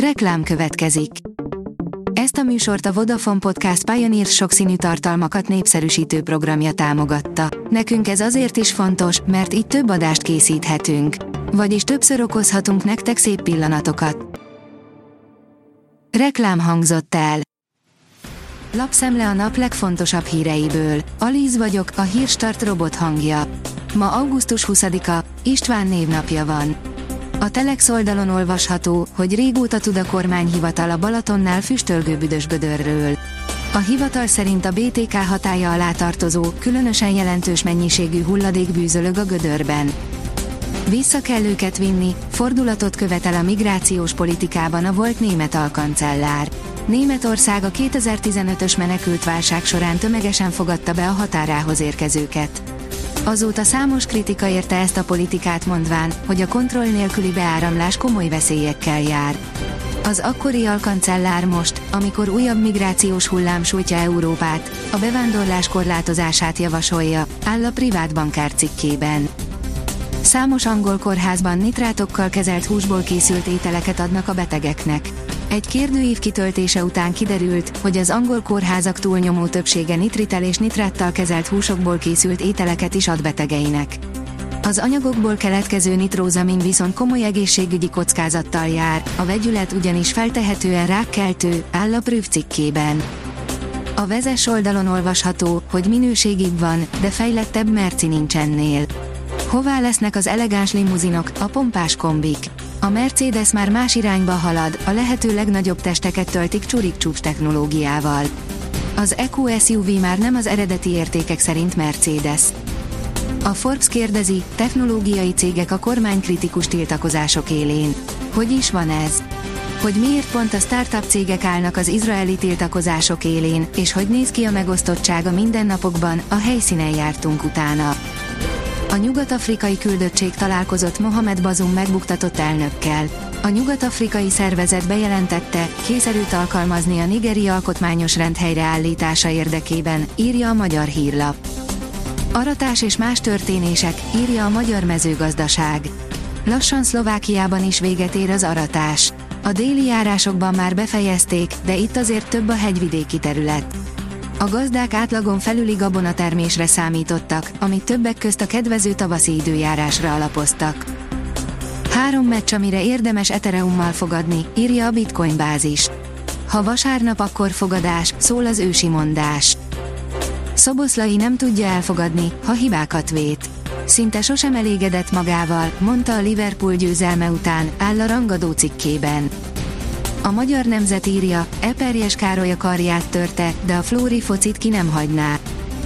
Reklám következik. Ezt a műsort a Vodafone Podcast Pioneer sokszínű tartalmakat népszerűsítő programja támogatta. Nekünk ez azért is fontos, mert így több adást készíthetünk. Vagyis többször okozhatunk nektek szép pillanatokat. Reklám hangzott el. Lapszemle a nap legfontosabb híreiből. Alíz vagyok, a hírstart robot hangja. Ma augusztus 20-a, István névnapja van. A Telex oldalon olvasható, hogy régóta tud a kormányhivatal a Balatonnál füstölgő büdös gödörről. A hivatal szerint a BTK hatája alá tartozó, különösen jelentős mennyiségű hulladék bűzölög a gödörben. Vissza kell őket vinni, fordulatot követel a migrációs politikában a volt német alkancellár. Németország a 2015-ös menekültválság során tömegesen fogadta be a határához érkezőket. Azóta számos kritika érte ezt a politikát mondván, hogy a kontroll nélküli beáramlás komoly veszélyekkel jár. Az akkori alkancellár most, amikor újabb migrációs hullám sújtja Európát, a bevándorlás korlátozását javasolja, áll a privát bankár cikkében. Számos angol kórházban nitrátokkal kezelt húsból készült ételeket adnak a betegeknek. Egy kérdőív kitöltése után kiderült, hogy az angol kórházak túlnyomó többsége nitritel és nitráttal kezelt húsokból készült ételeket is ad betegeinek. Az anyagokból keletkező nitrózamin viszont komoly egészségügyi kockázattal jár, a vegyület ugyanis feltehetően rákkeltő, áll a Prüv cikkében. A vezes oldalon olvasható, hogy minőségig van, de fejlettebb merci nincs ennél. Hová lesznek az elegáns limuzinok, a pompás kombik? A Mercedes már más irányba halad, a lehető legnagyobb testeket töltik csurik csúcs technológiával. Az EQ SUV már nem az eredeti értékek szerint Mercedes. A Forbes kérdezi, technológiai cégek a kormánykritikus tiltakozások élén. Hogy is van ez? Hogy miért pont a startup cégek állnak az izraeli tiltakozások élén, és hogy néz ki a megosztottság a mindennapokban, a helyszínen jártunk utána. A nyugat-afrikai küldöttség találkozott Mohamed Bazum megbuktatott elnökkel. A nyugat-afrikai szervezet bejelentette, készerült alkalmazni a nigeri alkotmányos rend helyreállítása érdekében, írja a magyar hírlap. Aratás és más történések, írja a magyar mezőgazdaság. Lassan Szlovákiában is véget ér az aratás. A déli járásokban már befejezték, de itt azért több a hegyvidéki terület. A gazdák átlagon felüli gabonatermésre számítottak, amit többek közt a kedvező tavaszi időjárásra alapoztak. Három meccs, amire érdemes Ethereummal fogadni, írja a Bitcoin bázis. Ha vasárnap, akkor fogadás, szól az ősi mondás. Szoboszlai nem tudja elfogadni, ha hibákat vét. Szinte sosem elégedett magával, mondta a Liverpool győzelme után, áll a rangadó cikkében. A magyar nemzet írja, Eperjes Károly a karját törte, de a Flóri focit ki nem hagyná.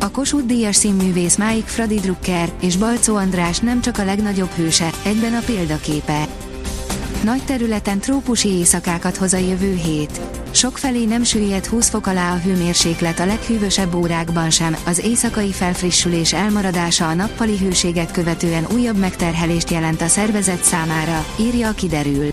A Kossuth Díjas színművész Máik Fradi Drucker és Balcó András nem csak a legnagyobb hőse, egyben a példaképe. Nagy területen trópusi éjszakákat hoz a jövő hét. Sokfelé nem süllyed 20 fok alá a hőmérséklet a leghűvösebb órákban sem, az éjszakai felfrissülés elmaradása a nappali hőséget követően újabb megterhelést jelent a szervezet számára, írja a kiderül.